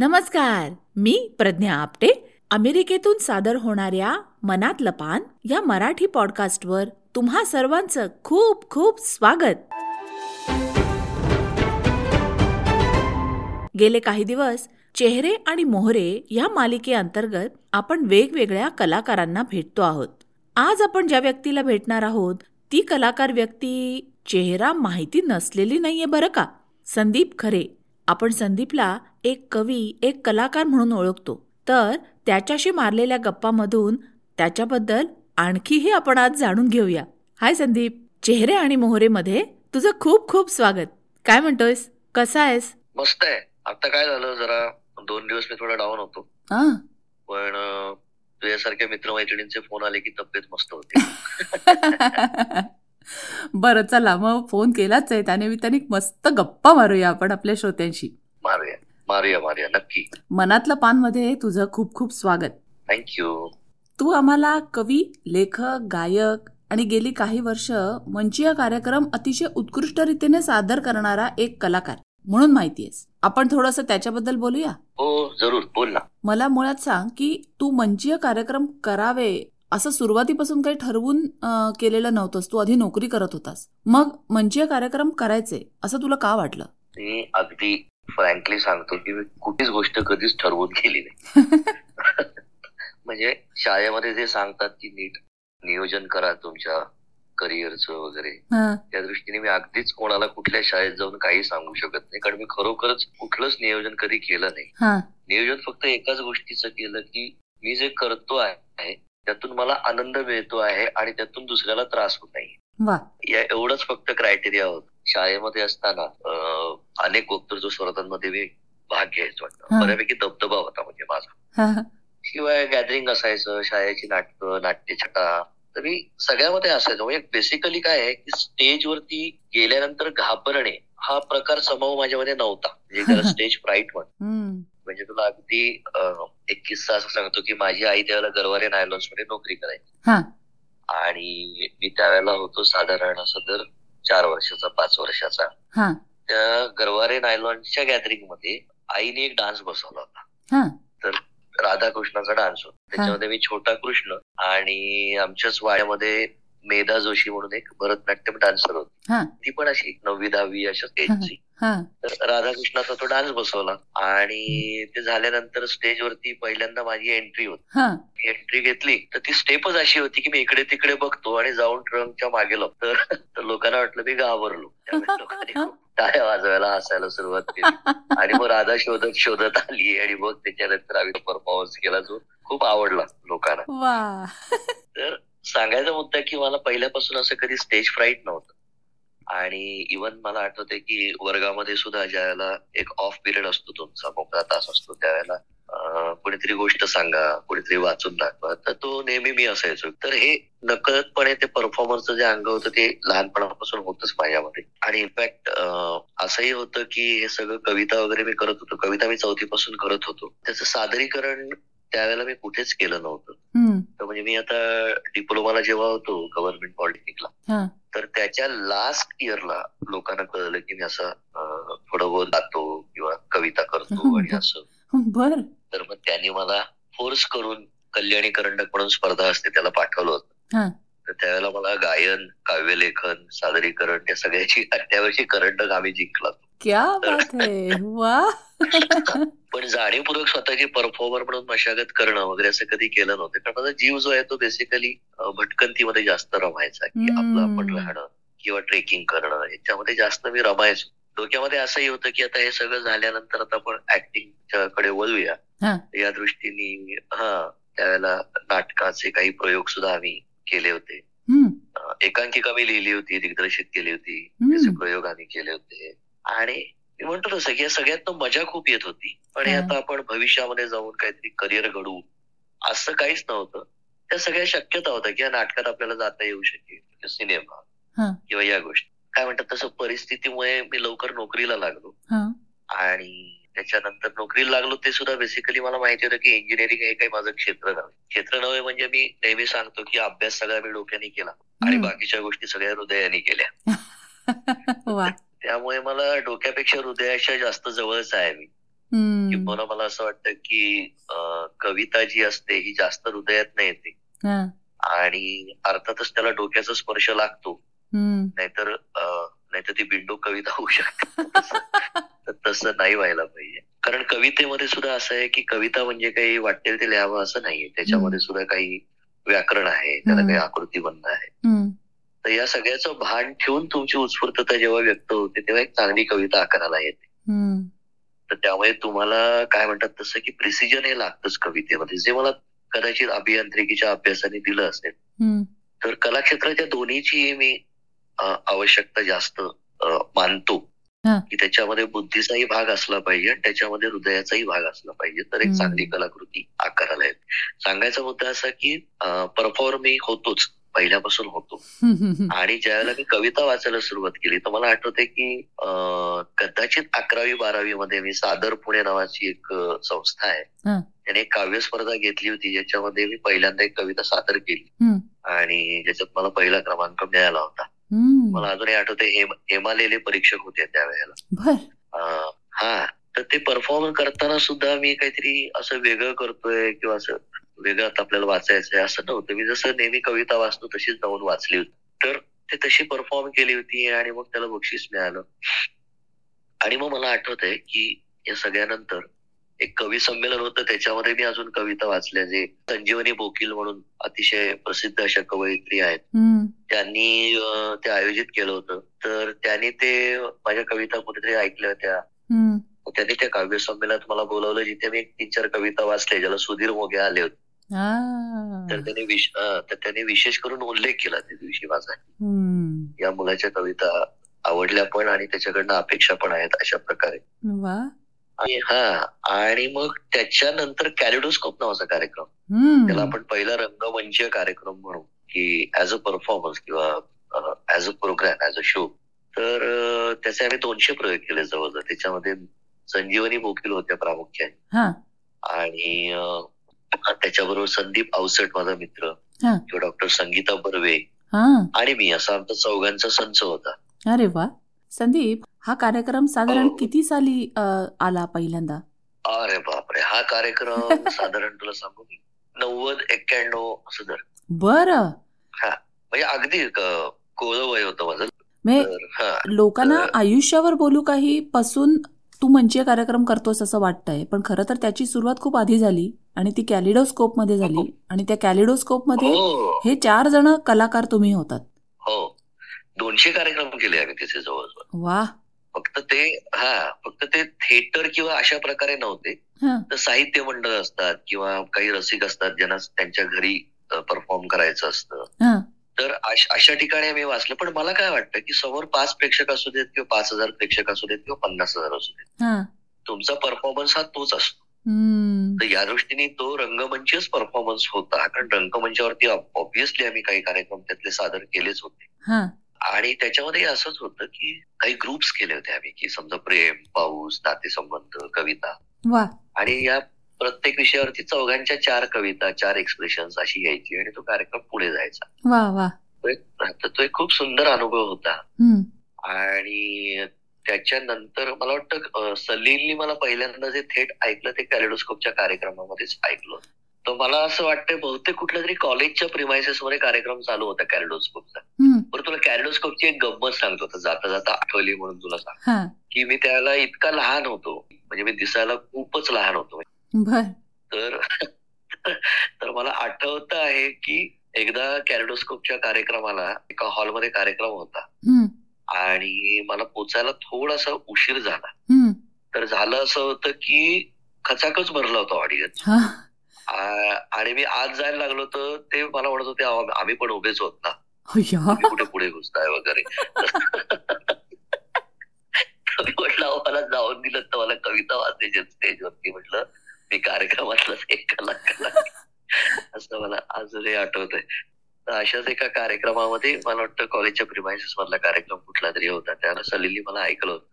नमस्कार मी प्रज्ञा आपटे. अमेरिकेतून सादर होणाऱ्या मनात लपान या मराठी पॉडकास्टवर तुम्हा सर्वांचं खूप खूप स्वागत. गेले काही दिवस चेहरे आणि मोहरे या मालिकेअंतर्गत आपण वेगवेगळ्या कलाकारांना भेटतो आहोत. आज आपण ज्या व्यक्तीला भेटणार आहोत ती कलाकार व्यक्ती चेहरा माहिती नसलेली नाहीये बरं का? संदीप खरे आपण संदीपला एक कवी एक कलाकार म्हणून ओळखतो. तर त्याच्याशी मारलेल्या गप्पामधून त्याच्याबद्दल आणखीही आपण आज जाणून घेऊया. हाय संदीप. चेहरे आणि मोहरे मध्ये तुझं खूप खूप स्वागत. काय म्हणतोयस? कसा आहेस? मस्त आहे. आता काय झालं जरा दोन दिवस मी थोडा डाऊन होतो. पण तुझ्यासारख्या मित्रमैत्रिणींचे फोन आले की तब्येत मस्त होते. बरं चला मग फोन केलाच आहे त्यानिमित्ताने मस्त गप्पा मारूया आपण आपल्या श्रोत्यांशी. मारूया. मारूया मारूया. नक्की. मनातलं पानमध्ये तुझं खूप खूप स्वागत. थँक्यू तू आम्हाला कवी लेखक गायक आणि गेली काही वर्ष मंचीय कार्यक्रम अतिशय उत्कृष्ट रीतीने सादर करणारा एक कलाकार. म्हणून माहिती आहेस. आपण थोडंसं त्याच्याबद्दल बोलूया? हो जरूर. बोल ना. मला मुळात सांग की तू मंचीय कार्यक्रम करावे असं सुरुवातीपासून काही ठरवून केलेलं नव्हतंस. तू आधी नोकरी करत होतास. मग मंचीय कार्यक्रम करायचे असं तुला का वाटलं? मी अगदी फ्रँकली सांगतो की मी कुठलीच गोष्ट कधीच ठरवून केली नाही. म्हणजे शाळेमध्ये जे सांगतात की नीट नियोजन करा तुमच्या करिअरचं वगैरे त्या दृष्टीने मी अगदीच कोणाला कुठल्या शाळेत जाऊन काही सांगू शकत नाही. कारण मी खरोखरच कुठलंच नियोजन कधी केलं नाही. हा, नियोजन फक्त एकाच गोष्टीचं केलं की मी जे करतो आहे त्यातून मला आनंद मिळतो आहे आणि त्यातून दुसऱ्याला त्रास होत नाही. या एवढंच फक्त क्रायटेरिया होत. शाळेमध्ये असताना अनेक वक्तृत्व स्पर्धांमध्ये मी भाग घ्यायचो. वाटतं. बऱ्यापैकी धबधबा होता म्हणजे माझा. शिवाय गॅदरिंग असायचं शाळेची नाटकं नाट्यछटा तर मी सगळ्यामध्ये असायचो. म्हणजे बेसिकली काय आहे की स्टेजवरती गेल्यानंतर घाबरणे हा प्रकार समाव माझ्यामध्ये नव्हता. म्हणजे त्याला स्टेज फ्राईट म्हण हम्म, म्हणजे तुला अगदी एक किस्सा असं सांगतो की माझी आई त्यावेळेला गरवारे नायलॉन्समध्ये नोकरी करायची. हा, आणि मी त्यावेळेला होतो साधारण असं तर चार वर्षाचा पाच वर्षाचा. हा, त्या गरवारे नायलॉनच्या गॅदरिंगमध्ये आईने एक डान्स बसवला होता. हा, राधाकृष्णाचा डान्स होता. त्याच्यामध्ये मी छोटा कृष्ण आणि आमच्याच वाड्यामध्ये मेधा जोशी म्हणून एक भरतनाट्यम डान्सर होती. हा. ती पण अशी नववी दहावी अशा स्टेजची तर राधाकृष्णाचा तो डान्स बसवला. आणि ते झाल्यानंतर स्टेजवरती पहिल्यांदा माझी एंट्री होती. हा. एंट्री घेतली. तर ती स्टेपच अशी होती की मी इकडे तिकडे बघतो आणि जाऊन ट्रंकच्या मागे लागतो तर लोकांना वाटलं मी घाबरलो. लोकांनी टाळ्या वाजवायला हसायला सुरुवात केली. आणि मग राधा शोधत शोधत आली आणि मग त्याच्यानंतर आम्ही परफॉर्मन्स केला जो खूप आवडला लोकांना. तर सांगायचा मुद्दा की मला पहिल्यापासून असं कधी स्टेज फ्राईट नव्हतं. आणि इवन मला आठवतंय की वर्गामध्ये सुद्धा ज्यावेळेला एक ऑफ पिरियड असतो तुमचा मोकळा तास असतो त्यावेळेला कोणीतरी गोष्ट सांगा कोणीतरी वाचून दाखवा तर तो नेहमी मी असायचो. तर हे नकळतपणे ते परफॉर्मरचं जे अंग होतं ते लहानपणापासून होतच माझ्यामध्ये. आणि इनफॅक्ट असंही होतं की हे सगळं कविता वगैरे मी करत होतो. कविता मी चौथीपासून करत होतो. त्याचं सादरीकरण त्यावेळेला मी कुठेच केलं नव्हतं. तर म्हणजे मी आता डिप्लोमाला जेव्हा होतो गव्हर्नमेंट पॉलिटेक्निकला. तर त्याच्या लास्ट इयरला लोकांना कळलं की मी असं थोडं बहुत गातो किंवा कविता करतो आणि असं. बर. तर मग त्यांनी मला फोर्स करून कल्याणी करंडक म्हणून स्पर्धा असते त्याला पाठवलं. होतं. तर त्यावेळेला मला गायन काव्यलेखन सादरीकरण त्या सगळ्याची त्यावेळेची करंडक आम्ही जिंकला क्या बात आहे वा पण जाणीवपूर्वक स्वतःची परफॉर्मर म्हणून मशागत करणं वगैरे असं कधी केलं नव्हतं. कारण माझा जीव जो आहे तो बेसिकली भटकंतीमध्ये जास्त रमायचा की आपलं आपण. राहणं किंवा ट्रेकिंग करणं याच्यामध्ये जास्त मी रमायचो. डोक्यामध्ये असंही होतं की आता हे सगळं झाल्यानंतर आता आपण ऍक्टिंगच्या कडे वळूया. या दृष्टीने हा त्यावेळेला नाटकाचे काही प्रयोग सुद्धा आम्ही केले होते. एकांकिका मी लिहिली होती दिग्दर्शित केली होती. त्याचे. प्रयोग आम्ही केले होते. आणि मी म्हणतो तसं की या सगळ्यात मजा खूप येत होती पण हे. आता आपण भविष्यामध्ये जाऊन काहीतरी करिअर घडवू असं काहीच नव्हतं त्या सगळ्या शक्यता होत्या की या नाटकात आपल्याला जाता येऊ शकेल हा. सिनेमा किंवा या गोष्टी काय म्हणतात तसं परिस्थितीमुळे मी लवकर नोकरीला लागलो. आणि त्याच्यानंतर नोकरीला लागलो ते सुद्धा बेसिकली मला माहिती होतं की इंजिनिअरिंग हे काही माझं क्षेत्र नव्हे क्षेत्र नव्हे म्हणजे मी नेहमी सांगतो की अभ्यास सगळा मी डोक्याने केला आणि. बाकीच्या गोष्टी सगळ्या हृदयाने केल्या त्यामुळे मला डोक्यापेक्षा हृदयाच्या जास्त जवळच आहे मी. किंबहुना मला असं वाटतं की कविता जी असते ही जास्त हृदयात येते हा. आणि अर्थातच त्याला डोक्याचा स्पर्श लागतो. नाहीतर नाहीतर ती बिंडो कविता होऊ शकते तसं- तर तसं नाही व्हायला पाहिजे कारण कवितेमध्ये सुद्धा असं आहे की कविता म्हणजे काही वाटेल ते लिहावं असं नाहीये त्याच्यामध्ये सुद्धा काही व्याकरण आहे त्याला. काही आकृतीबंध आहे हम्म. तर या सगळ्याचं भान ठेवून तुमची उत्स्फूर्तता जेव्हा व्यक्त होते तेव्हा एक चांगली कविता आकाराला येते. तर त्यामुळे तुम्हाला काय म्हणतात तसं की प्रिसिजन हे लागतंच कवितेमध्ये जे मला कदाचित अभियांत्रिकीच्या अभ्यासाने दिलं असेल. तर कलाक्षेत्राच्या दोन्हीची मी आवश्यकता जास्त मानतो. की त्याच्यामध्ये बुद्धीचाही भाग असला पाहिजे आणि त्याच्यामध्ये हृदयाचाही भाग असला पाहिजे तर एक. चांगली कलाकृती आकाराला येते सांगायचा मुद्दा असा की परफॉर्म मी होतोच पहिल्यापासून होतो. आणि ज्यावेळेला मी कविता वाचायला सुरुवात केली तर मला आठवते की कदाचित अकरावी बारावी मध्ये मी सादर पुणे नावाची एक संस्था आहे. त्याने एक काव्य स्पर्धा घेतली होती ज्याच्यामध्ये मी पहिल्यांदा एक कविता सादर केली. आणि ज्याच्यात मला पहिला क्रमांक मिळाला होता. मला अजूनही आठवते हेम हेमालेले परीक्षक होते त्यावेळेला हा तर ते परफॉर्म करताना सुद्धा मी काहीतरी असं वेगळं करतोय किंवा असं वेगळं आपल्याला वाचायचंय असं नव्हतं. मी जसं नेहमी कविता वाचतो तशीच जाऊन वाचली होती. तर ते तशी परफॉर्म केली होती आणि मग त्याला बक्षीस मिळालं. आणि मग मला आठवतंय की या सगळ्यानंतर एक कवी संमेलन होतं. त्याच्यामध्ये मी अजून कविता वाचल्या जे संजीवनी बोकील म्हणून अतिशय प्रसिद्ध अशा कवयित्री आहेत. त्यांनी ते आयोजित केलं होतं. तर त्यांनी ते माझ्या कविता कुठेतरी ऐकल्या होत्या. त्यांनी त्या काव्य संमेलनात मला बोलवलं जिथे मी एक तीन चार कविता वाचल्या ज्याला सुधीर मोगे आले होते. तर त्यांनी विश- तर त्यांनी विशेष करून उल्लेख केला त्या दिवशी माझा. या मुलाच्या कविता आवडल्या पण आणि त्याच्याकडनं अपेक्षा पण आहेत अशा प्रकारे. हा आणि मग त्याच्यानंतर कॅलिडोस्कोप नावाचा कार्यक्रम. त्याला. आपण पहिला रंगमंचीय कार्यक्रम म्हणू की ऍज अ परफॉर्मन्स किंवा as a programme as a show तर त्याचे आम्ही दोनशे प्रयोग केले जवळजवळ. त्याच्यामध्ये संजीवनी बोकील होत्या प्रामुख्याने. आणि त्याच्याबरोबर संदीप अवसट माझा मित्र. हा. किंवा डॉक्टर संगीता बर्वे. हा. आणि मी असा आमचा चौघांचा संच होता. अरे वा. संदीप हा कार्यक्रम साधारण हो. किती साली आला पहिल्यांदा? अरे बापरे. हा कार्यक्रम साधारण तुला सांगू मी नव्वद एक्क्याण्णव असं धर बर. म्हणजे अगदी क- कोवळं वय होतं माझं. म्हणजे हा. लोकांना आयुष्यावर बोलू काही पासून तू मंचीय कार्यक्रम करतोस असं वाटतंय. पण खरं तर त्याची सुरुवात खूप आधी झाली. आणि ती कॅलिडोस्कोपमध्ये झाली आणि त्या कॅलिडोस्कोपमध्ये हो. हे चार जण कलाकार तुम्ही होतात. हो. दोनशे कार्यक्रम केले आम्ही तिथे जवळजवळ. वा फक्त ते हा फक्त ते थिएटर किंवा अशा प्रकारे नव्हते. हा. तर साहित्य मंडळ असतात किंवा काही रसिक असतात ज्यांना त्यांच्या घरी परफॉर्म करायचं असतं. हा. तर अश- ठिकाणी आम्ही वाचलं. पण मला काय वाटतं की समोर पाच प्रेक्षक असू देत किंवा पाच हजार प्रेक्षक असू देत किंवा पन्नास हजार असू देत. हा. तुमचा परफॉर्मन्स हा तोच असतो. तर या दृष्टीने तो रंगमंचच परफॉर्मन्स होता. कारण रंगमंचावरती ऑब्व्हियसली आम्ही काही कार्यक्रम त्यातले सादर केलेच होते. हा. आणि त्याच्यामध्ये असंच होतं की काही ग्रुप्स केले होते आम्ही की समजा प्रेम पाऊस नातेसंबंध कविता. आणि या प्रत्येक विषयावरती चौघांच्या चार कविता चार एक्सप्रेशन अशी यायची आणि तो कार्यक्रम पुढे जायचा. तो एक तर तो एक खूप सुंदर अनुभव होता. आणि त्याच्यानंतर मला वाटतं सलीलनी मला पहिल्यांदा जे थेट ऐकलं ते कॅलेडोस्कोपच्या कार्यक्रमामध्येच ऐकलं तर मला असं वाटतं बहुतेक कुठल्या तरी कॉलेजच्या प्रिमायसेस मध्ये कार्यक्रम चालू होता कॅलेडोस्कोपचा. हम्म. बरं तुला कॅलेडोस्कोपची एक गंमत सांगतो तर जाता जाता आठवली म्हणून तुला सांग की मी त्याला इतका लहान होतो म्हणजे मी दिसायला खूपच लहान होतो. तर तर मला आठवत आहे की एकदा कॅरेडोस्कोपच्या कार्यक्रमाला एका हॉलमध्ये कार्यक्रम होता. आणि मला पोचायला थोडासा उशीर झाला. तर झालं असं होतं की खचाकच भरला होता ऑडियन्स हा. आणि मी आज जायला लागलो तर ते मला म्हणत होते "अहो, आम्ही पण उभेच होत ना. कुठे पुढे घुसताय वगैरे. म्हटलं "अहो, मला जाऊन दिलं तर मला कविता वाचायची स्टेजवरती म्हटलं मी कार्यक्रमातलाच एक कलाकार आहे." असं मला अजूनही आठवत आहे अशाच एका कार्यक्रमामध्ये मला वाटतं कॉलेजच्या प्रिमायसेस मधला कार्यक्रम कुठला तरी होता. त्याला सलिली मला ऐकलं होतं.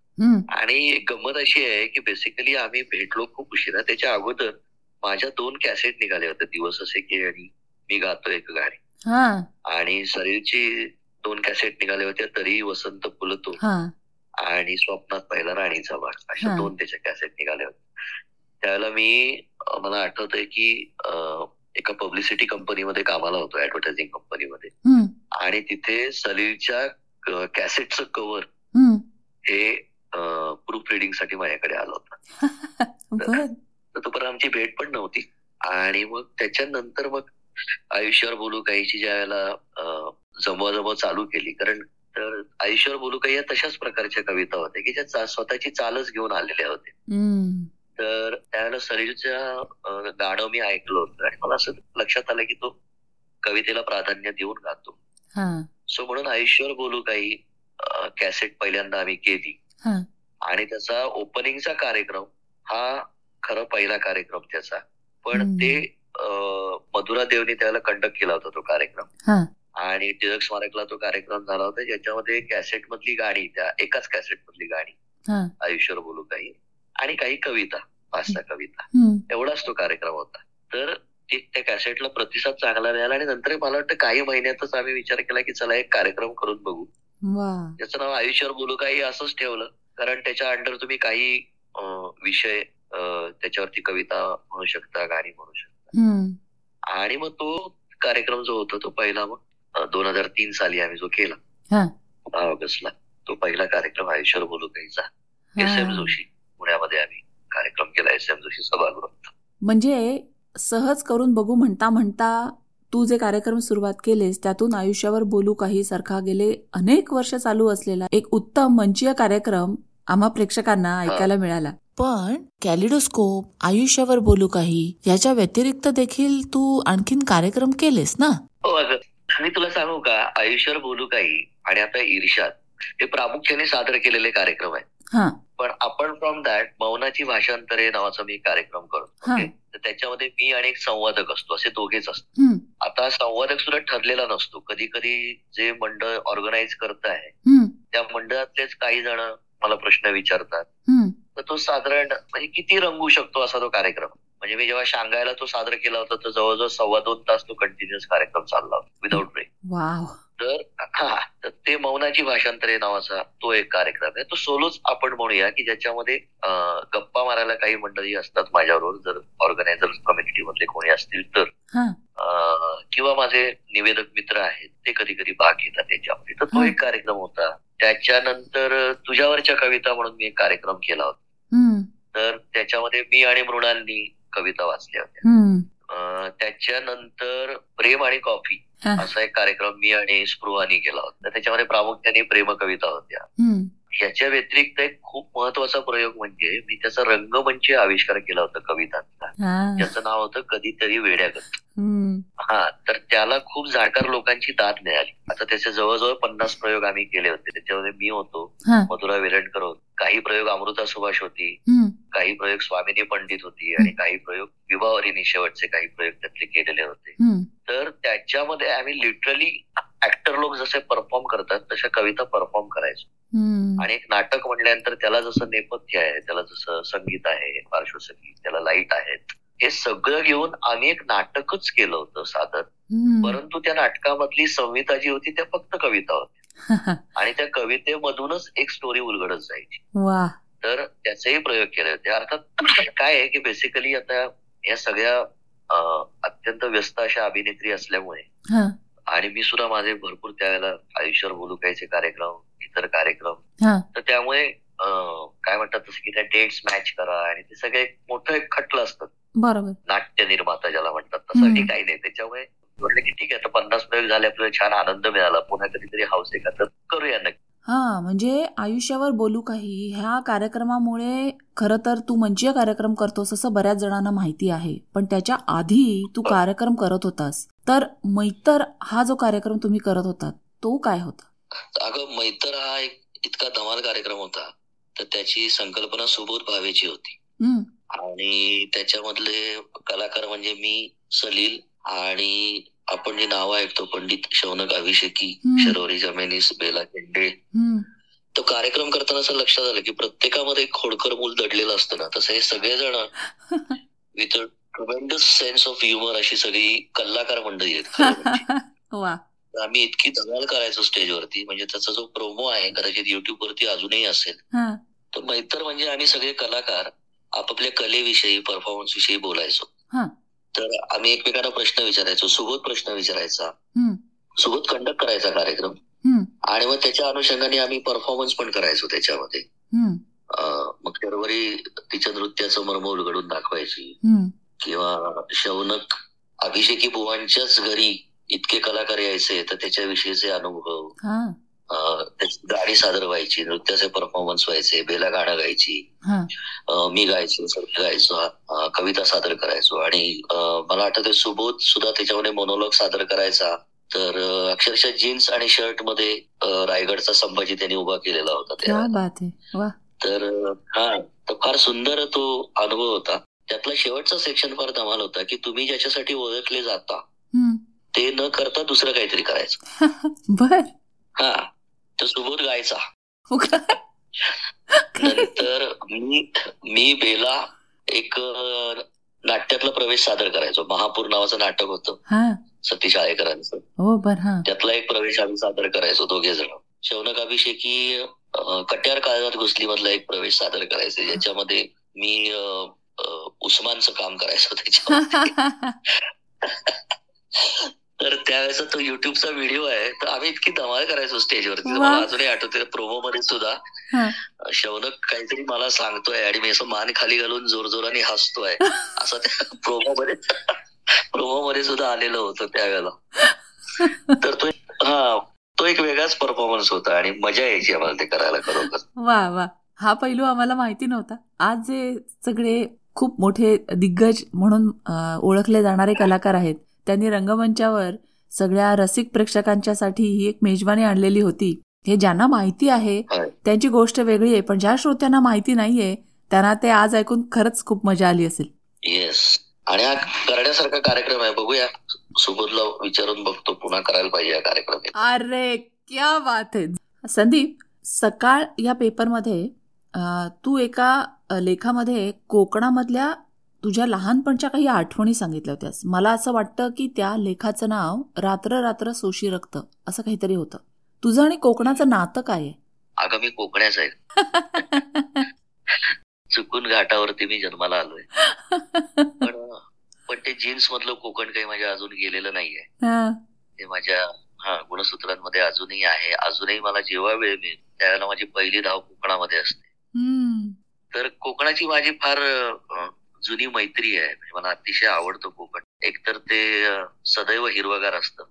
आणि गंमत अशी आहे की बेसिकली आम्ही भेटलो खूप उशिरा. त्याच्या अगोदर माझ्या दोन कॅसेट निघाले होते दिवस असे की आणि मी गातो एक गाणी. आणि सलीलची दोन कॅसेट निघाले होते तरी वसंत फुलतो. आणि स्वप्नात पहिला राणीचा भाग. अशा दोन त्याच्या कॅसेट निघाल्या होत्या त्यावेळेला मी मला आठवतंय की एका पब्लिसिटी कंपनीमध्ये कामाला होतो ऍडव्हर्टायझिंग कंपनीमध्ये आणि तिथे सलीलच्या कॅसेटचं कव्हर. हे प्रूफ रिडिंगसाठी माझ्याकडे आलं होतं. तर तोपर्यंत आमची भेट पण नव्हती. आणि मग त्याच्यानंतर मग आयुष्यावर बोलू काहीची ज्या वेळेला जमवाजमव चालू केली. कारण तर आयुष्यावर बोलू काही या तशाच प्रकारच्या कविता होत्या की ज्या स्वतःची चालच घेऊन आलेल्या होत्या. तर त्यावेळेला सलीलच्या गाणं मी ऐकलं होतं आणि मला असं लक्षात आलं की तो कवितेला प्राधान्य देऊन गातो हा सो म्हणून आयुष्यावर बोलू काही कॅसेट पहिल्यांदा आम्ही केली हा. आणि त्याचा ओपनिंगचा कार्यक्रम हा खरं पहिला कार्यक्रम त्याचा पण. ते मधुरा देवनी त्याला कंडक्ट केला होता तो कार्यक्रम. आणि टिळक स्मारकला तो कार्यक्रम झाला होता ज्याच्यामध्ये कॅसेट मधली गाणी त्या एकाच कॅसेट मधली गाणी हा. आयुष्यावर बोलू काही आणि काही कविता पाच सहा कविता. एवढाच तो कार्यक्रम होता. तर त्या कॅसेटला प्रतिसाद चांगला मिळाला आणि नंतर मला वाटतं काही महिन्यातच आम्ही विचार केला की चला एक कार्यक्रम करून बघू. त्याचं नाव आयुष्यावर बोलू काही असंच ठेवलं. कारण त्याच्या अंडर तुम्ही काही विषय त्याच्यावरती कविता म्हणू शकता गाणी म्हणू शकता. आणि मग तो कार्यक्रम जो होता तो पहिला मग दोन हजार तीन साली आम्ही जो केला. दहा ऑगस्टला तो पहिला कार्यक्रम आयुष्यावर बोलू काहीचा. S M. जोशी. पुण्यामध्ये आम्ही कार्यक्रम केला एस एम जोशी सभागृहात. म्हणजे सहज करून बघू म्हणता म्हणता तू जे कार्यक्रम सुरुवात केलेस त्यातून आयुष्यावर बोलू काही सारखा गेले अनेक वर्ष चालू असलेला एक उत्तम मंचीय कार्यक्रम आम्हा प्रेक्षकांना ऐकायला मिळाला. पण कॅलिडोस्कोप आयुष्यावर बोलू काही याच्या व्यतिरिक्त देखील तू आणखीन कार्यक्रम केलेस ना? हो मी तुला सांगू का आयुष्यावर बोलू काही आणि आता ईर्षाद हे प्रामुख्याने सादर केलेले कार्यक्रम आहेत. पण आपण फ्रॉम दॅट मौनाची भाषांतरे नावाचा मी कार्यक्रम करतो तर त्याच्यामध्ये मी आणि एक संवादक असतो असे दोघेच असतो. आता संवादक सुद्धा ठरलेला नसतो. कधी कधी जे मंडळ ऑर्गनाईज करत आहे त्या मंडळातलेच काही जण मला प्रश्न विचारतात. तर तो साधारण म्हणजे किती रंगू शकतो असा तो कार्यक्रम? म्हणजे मी जेव्हा शांघायला तो सादर केला होता तर जवळजवळ सव्वा दोन तास तो कंटिन्युअस कार्यक्रम चालला होता विदाऊट ब्रेक तर हा तर ते मौनाची भाषांतरे नावाचा तो एक कार्यक्रम आहे. तो सोलोच आपण म्हणूया की ज्याच्यामध्ये गप्पा मारायला काही मंडळी असतात माझ्याबरोबर जर ऑर्गनायझर कम्युनिटी मधले कोणी असतील तर. किंवा माझे निवेदक मित्र आहेत ते कधी कधी भाग घेतात त्याच्यामध्ये तर तो. एक कार्यक्रम होता. त्याच्यानंतर तुझ्यावरच्या कविता म्हणून मी एक कार्यक्रम केला होता. तर त्याच्यामध्ये मी आणि मृणालनी कविता वाचल्या होत्या. त्याच्यानंतर प्रेम आणि कॉफी. असा एक कार्यक्रम मी आणि स्पृहानी केला होता. त्याच्यामध्ये प्रामुख्याने प्रेम कविता होत्या ह्याच्या व्यतिरिक्त एक खूप महत्त्वाचा प्रयोग म्हणजे मी त्याचा रंगमंच आविष्कार केला होता कवितांचा. ज्याचं नाव होतं कधीतरी वेड्यागत हा तर त्याला खूप जाणकार लोकांची दाद मिळाली. आता त्याचे जवळजवळ पन्नास प्रयोग आम्ही केले होते. त्याच्यामध्ये मी होतो. मधुरा वेलणकर होत. काही प्रयोग अमृता सुभाष होती. काही प्रयोग स्वामिनी पंडित होती आणि काही प्रयोग विवाहरिनी शेवटचे काही प्रयोग त्यातले केलेले होते. तर त्याच्यामध्ये आम्ही लिटरली ऍक्टर लोक जसे परफॉर्म करतात तशा कविता परफॉर्म करायचो. आणि एक नाटक म्हटल्यानंतर त्याला जसं नेपथ्य आहे त्याला जसं संगीत आहे पार्श्वसंगीत त्याला लाइट आहेत हे सगळं घेऊन आम्ही एक नाटकच केलं होतं सादर हम्म. परंतु त्या नाटकामधली संहिता जी होती त्या फक्त कविता होत्या आणि त्या कवितेमधूनच एक स्टोरी उलगडत जायची तर त्याचेही प्रयोग केले होते अर्थात काय आहे की बेसिकली आता या सगळ्या अत्यंत व्यस्त अशा अभिनेत्री असल्यामुळे. आणि मी सुद्धा माझे भरपूर त्यावेळेला आयुष्यावर बोलू कायचे कार्यक्रम इतर कार्यक्रम. हा. तर त्यामुळे काय म्हणतात तसं की त्या डेट्स मॅच करा आणि ते सगळे एक मोठं एक खटलं असतं. बरोबर. नाट्य निर्माता ज्याला म्हणतात तसं. काही नाही त्याच्यामुळे म्हटलं की ठीक आहे आता पन्नास प्रयोग झाले आपल्याला छान आनंद मिळाला. पुन्हा कधीतरी हाऊस तर करूया नक्की. हा म्हणजे आयुष्यावर बोलू काही ह्या कार्यक्रमामुळे खरं तर तू मंचीय कार्यक्रम करतोस असं बऱ्याच जणांना माहिती आहे. पण त्याच्या आधी तू कार्यक्रम करत होतास. तर मैतर हा जो कार्यक्रम तुम्ही करत होता तो काय होता? अगं मैत्र हा एक इतका धमाल कार्यक्रम होता तर त्याची संकल्पना सुबोध भावेची होती. आणि त्याच्यामधले कलाकार म्हणजे मी सलील आणि आपण जी नावं ऐकतो पंडित शौनक अभिषेकी. शरोरी जमेनीस बेला केंडे हम्म, तो कार्यक्रम करताना असं लक्षात आलं की प्रत्येकामध्ये एक खोडकर मूल दडलेलं असतं ना तसं हे सगळेजण with tremendous sense of humour अशी सगळी कलाकार मंडळी आहेत. आम्ही इतकी धमाल करायचो स्टेजवरती म्हणजे त्याचा जो प्रोमो आहे कदाचित युट्यूब वरती अजूनही असेल. हा. तर मैत्र म्हणजे आम्ही सगळे कलाकार आपापल्या कलेविषयी परफॉर्मन्स विषयी बोलायचो. हा. तर आम्ही एकमेकांना प्रश्न विचारायचो सुबोध प्रश्न विचारायचा. सुबोध कंडक्ट करायचा कार्यक्रम. आणि मग त्याच्या अनुषंगाने आम्ही परफॉर्मन्स पण करायचो त्याच्यामध्ये. मग शर्वरी तिच्या नृत्याचं मर्म उलगडून दाखवायची. किंवा शौनक अभिषेकी बुवांच्याच घरी इतके कलाकार यायचे तर त्याच्याविषयीचे अनुभव हा. गाणी सादर व्हायची नृत्याचे परफॉर्मन्स व्हायचे बेला गाणं गायची मी गायचो सगळी गायचो कविता सादर करायचो आणि मला आठवते सुबोध सुद्धा त्याच्यामध्ये मोनोलॉग सादर करायचा. तर अक्षरशः जीन्स आणि शर्टमध्ये रायगडचा संभाजी त्यांनी उभा केलेला होता वा तर हा तर फार सुंदर तो अनुभव होता. त्यातला शेवटचा सेक्शन फार धमाल होता की तुम्ही ज्याच्यासाठी ओळखले जाता. ते न करता दुसरं काहीतरी करायचं. बर. हा तर सुबोध गायचा? नंतर मी मी बेला एक नाट्यातला प्रवेश सादर करायचो. महापूर नावाचं नाटक होतं. हा. सतीश आळेकरांचं हो बर हा. त्यातला एक प्रवेश आम्ही सादर करायचो दोघे जण. शौनक अभिषेकी कट्यार काळात घुसली मधला एक प्रवेश सादर करायचे ज्याच्यामध्ये मी उस्मानचं काम करायचो त्याच्यामध्ये. तर त्यावेळेचा तो युट्यूबचा व्हिडिओ आहे तर आम्ही इतकी धमाल करायचो स्टेजवरती. मला अजूनही आठवते प्रोमो मध्ये सुद्धा. हा. शौनक काहीतरी मला सांगतोय आणि मी असं मान खाली घालून जोरजोराने हसतोय. असं त्या प्रोमो मध्ये प्रोमो मध्ये सुद्धा आलेलं होतं त्यावेळेला. तर तो हा तो एक वेगळाच परफॉर्मन्स होता आणि मजा यायची आम्हाला ते करायला खरोखर. वा वा. हा पैलू आम्हाला माहिती नव्हता. आज जे सगळे खूप मोठे दिग्गज म्हणून ओळखले जाणारे कलाकार आहेत. त्यांनी रंगमंचावर सगळ्या रसिक प्रेक्षकांच्यासाठी ही एक मेजवानी आणलेली होती. हे ज्यांना माहिती आहे. त्यांची गोष्ट वेगळी आहे पण ज्या श्रोत्यांना माहिती नाहीये त्यांना ते आज ऐकून खरंच खूप मजा आली असेल. येस आणि हा करण्यासारखा कार्यक्रम आहे. बघूया. सुबोधला विचारून बघतो पुन्हा करायला पाहिजे हा कार्यक्रम. अरे क्या बात आहे. संदीप सकाळ या पेपरमध्ये तू एका लेखामध्ये कोकणामधल्या तुझ्या लहानपणच्या काही आठवणी सांगितल्या होत्यास. मला असं वाटतं की त्या लेखाचं नाव रात्र रात्र सोशी रक्त असं काहीतरी होतं. तुझं आणि कोकणाचं नातं काय आहे? अगं मी कोकण्याच आहे. चुकून घाटावरती मी जन्माला आलोय. पण पण ते जीन्स मधलं कोकण काही माझ्या अजून गेलेलं नाहीये. हा, ते माझ्या हा गुणसूत्रांमध्ये अजूनही आहे. अजूनही मला जेव्हा वेळ मिळेल त्यावेळेला माझी पहिली धाव कोकणामध्ये असते. तर कोकणाची माझी फार जुनी मैत्री आहे. म्हणजे मला अतिशय आवडतं कोकण. एकतर ते सदैव हिरवगार असतं.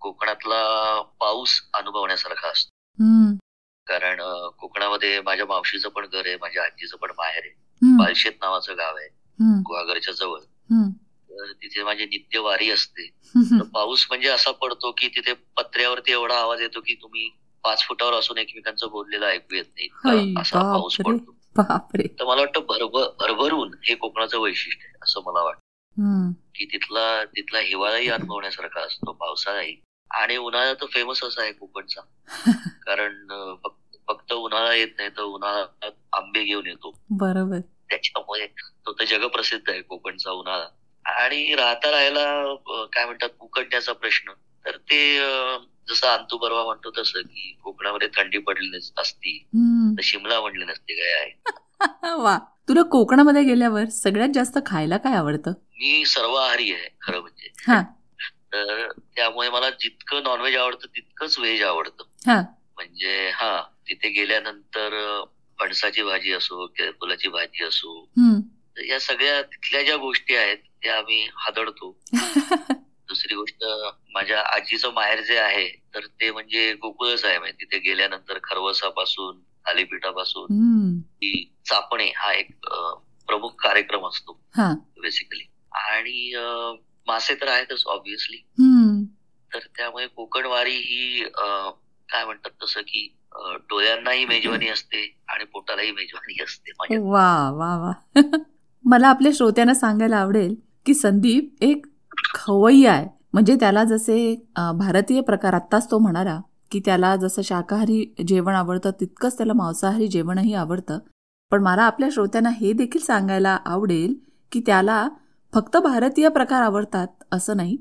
कोकणातला पाऊस अनुभवण्यासारखा असतो. कारण कोकणामध्ये माझ्या मावशीचं पण घर आहे माझ्या आजीचं पण माहेर आहे. बालशेत नावाचं गाव आहे. गुहागरच्या जवळ. तर तिथे माझी नित्य वारी असते. तर पाऊस म्हणजे असा पडतो की तिथे पत्र्यावरती एवढा आवाज येतो की तुम्ही पाच फुटावर असून एकमेकांचं बोललेलं ऐकू येत नाही. असा पाऊस. पडतो. तर मला वाटतं भरभर भरभरून हे कोकणाचं वैशिष्ट्य आहे असं मला वाटतं. की तिथला तिथला हिवाळाही अनुभवण्यासारखा असतो पावसाळाही. आणि उन्हाळा तर फेमस असा आहे कोकणचा. कारण फक्त उन्हाळा येत नाही तर उन्हाळ्यात आंबे घेऊन येतो. बरोबर. त्याच्यामुळे तो तर जगप्रसिद्ध आहे कोकणचा उन्हाळा. आणि राहता राहायला काय म्हणतात उकडण्याचा प्रश्न. तर ते जसं अंतू बर्वा म्हणतो तसं की कोकणामध्ये थंडी पडली असती. तर शिमला म्हणली नसती काय आहे? वा. तुला कोकणामध्ये गेल्यावर सगळ्यात जास्त खायला काय आवडतं? मी सर्वाहारी आहे खरं म्हणजे. हा. तर त्यामुळे मला जितकं नॉनव्हेज आवडतं तितकंच व्हेज आवडतं. हा. म्हणजे हा तिथे गेल्यानंतर फणसाची भाजी असो किंवा फुलाची भाजी असो या सगळ्या तिथल्या ज्या गोष्टी आहेत त्या आम्ही हादडतो दुसरी गोष्ट माझ्या आजीचं माहेर जे आहे तर ते म्हणजे गोकुळच आहे. म्हणजे तिथे गेल्यानंतर खरवसापासून थालीपीठापासून चापणे हा एक प्रमुख कार्यक्रम असतो. हा. बेसिकली आणि मासे तर आहेतच ऑब्विसली. तर त्यामुळे कोकणवारी ही काय म्हणतात तसं की डोळ्यांनाही मेजवानी असते आणि पोटालाही मेजवानी असते वा वा वा. मला आपल्या श्रोत्यांना सांगायला आवडेल की संदीप एक खवय्या आहे. म्हणजे त्याला जसे भारतीय प्रकार आत्ताच तो म्हणाला की त्याला जसं शाकाहारी जेवण आवडतं तितकंच त्याला मांसाहारी जेवणही आवडतं. पण मला आपल्या श्रोत्यांना हे देखील सांगायला आवडेल की त्याला फक्त भारतीय प्रकार आवडतात असं नाही.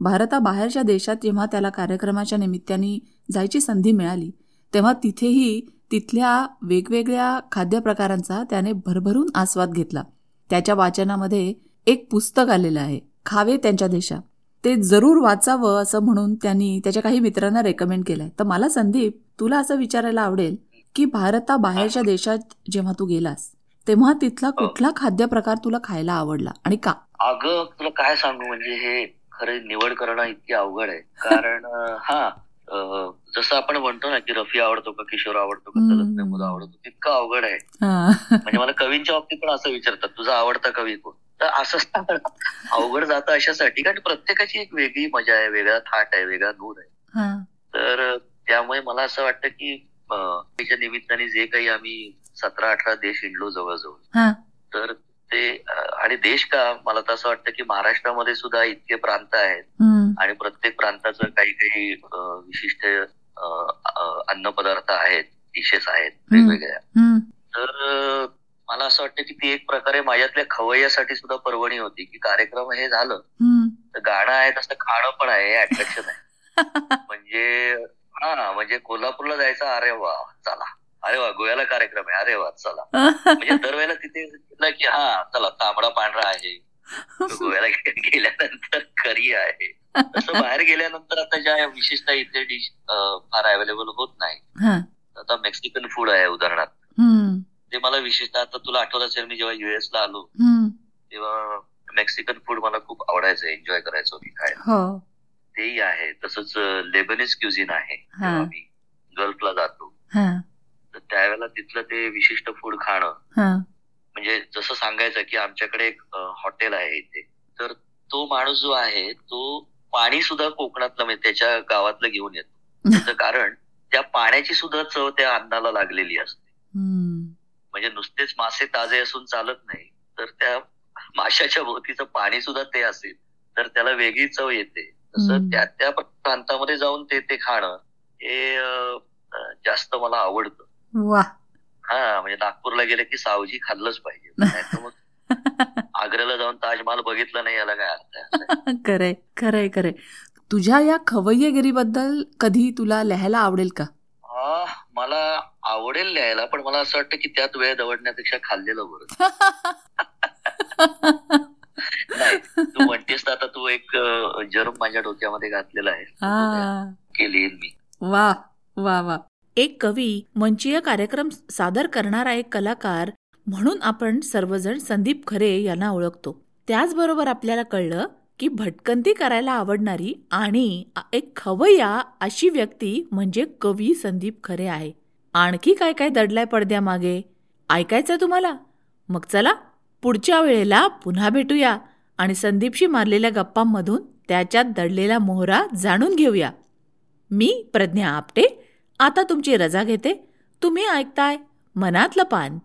भारताबाहेरच्या देशात जेव्हा त्याला कार्यक्रमाच्या निमित्ताने जायची संधी मिळाली तेव्हा तिथेही तिथल्या वेगवेगळ्या खाद्यप्रकारांचा त्याने भरभरून आस्वाद घेतला. त्याच्या वाचनामध्ये एक पुस्तक आलेलं आहे. खावे त्यांच्या देशात. ते जरूर वाचावं असं म्हणून त्यांनी त्याच्या काही मित्रांना रेकमेंड केलंय. तर मला संदीप तुला असं विचारायला आवडेल की भारताबाहेरच्या देशात जेव्हा तू गेलास तेव्हा तिथला कुठला खाद्यप्रकार तुला खायला आवडला आणि का? अगं तुला काय सांगू? म्हणजे हे खरं निवड करणं इतकी अवघड आहे. कारण हा जसं आपण म्हणतो ना की रफी आवडतो का किशोर आवडतो का महमूद आवडतो तितकं अवघड आहे. हा. म्हणजे मला कवींच्या बाबतीत पण असं विचारतात. तुझा आवडता कवी कोण? तर असं अवघड जातं अशासाठी कारण प्रत्येकाची एक वेगळी मजा आहे वेगळा थाट आहे वेगळा नूर आहे हा. तर त्यामुळे मला असं वाटतं की त्याच्या निमित्ताने जे काही आम्ही सतरा अठरा देश हिंडलो जवळजवळ. तर ते आणि देश का मला तर असं वाटतं की महाराष्ट्रामध्ये सुद्धा इतके प्रांत आहेत. आणि प्रत्येक प्रांताचं काही काही विशिष्ट अं, अं, अन्नपदार्थ आहेत डिशेस आहेत. वेगवेगळ्या. तर मला असं वाटतं की ती एक प्रकारे माझ्यातल्या खवय्यासाठी सुद्धा पर्वणी होती की कार्यक्रम हे झालं. तर गाणं आहे तसं खाणं पण आहे हे अट्रॅक्शन आहे. म्हणजे हा म्हणजे कोल्हापूरला जायचं अरे वा चला. अरे वा गोव्याला कार्यक्रम आहे अरे वा चला. म्हणजे दरवेळेला तिथे की हा चला तांबडा पांढरा आहे. गोव्याला गेल्यानंतर करी आहे. तसं बाहेर गेल्यानंतर आता ज्या विशेषतः इथे डिश फार अवेलेबल होत नाही. हा. आता मेक्सिकन फूड आहे उदाहरणार्थ. ते मला विशेषतः आता तुला आठवत असेल मी जेव्हा युएस ला आलो. तेव्हा मेक्सिकन फूड मला खूप आवडायचं एन्जॉय करायचो मी खायला हो तेही आहे तसंच लेबनीज क्युझिन आहे हा. मी गल्फला जातो हा. तर त्यावेळेला तिथलं ते विशिष्ट फूड खाणं हा. म्हणजे जसं सांगायचं की आमच्याकडे एक हॉटेल आहे इथे तर तो माणूस जो आहे तो पाणी सुद्धा कोकणातलं म्हणजे त्याच्या गावातलं घेऊन येतो त्याचं कारण त्या पाण्याची सुद्धा चव त्या अन्नाला लागलेली असते. म्हणजे नुसतेच मासे ताजे असून चालत नाही तर त्या माशाच्या भोवतीचं पाणी सुद्धा ते असेल तर त्याला वेगळी चव येते. तसं. त्या त्या प्रांतामध्ये जाऊन ते ते खाणं हे जास्त मला आवडतं. वा हा म्हणजे नागपूरला गेले की सावजी खाल्लंच पाहिजे. मग आग्र्याला जाऊन ताजमहाल बघितलं नाही याला काय अर्थ. खरंय खरंय खरंय. तुझ्या या खवय्यगिरीबद्दल कधी तुला लिहायला आवडेल का? मला आवडेल लिहायला पण मला असं वाटतं की त्यात वेळ दवडण्यापेक्षा खाल्लेलं बरं. नाही तू म्हणतेस आता तू एक जर्म माझ्या डोक्यामध्ये घातलेला आहे. की लिहिन मी. वा वा वा. एक कवी मंचीय कार्यक्रम सादर करणारा एक कलाकार म्हणून आपण सर्वजण संदीप खरे यांना ओळखतो. त्याचबरोबर आपल्याला कळलं की भटकंती करायला आवडणारी आणि एक खवय्या अशी व्यक्ती म्हणजे कवी संदीप खरे आहे. आणखी काय काय दडलाय पडद्यामागे ऐकायचं तुम्हाला? मग चला पुढच्या वेळेला पुन्हा भेटूया आणि संदीपशी मारलेल्या गप्पांमधून त्याच्यात दडलेला मोहरा जाणून घेऊया. मी प्रज्ञा आपटे आता तुमची रजा घेते. तुम्ही ऐकताय मनातलं पान.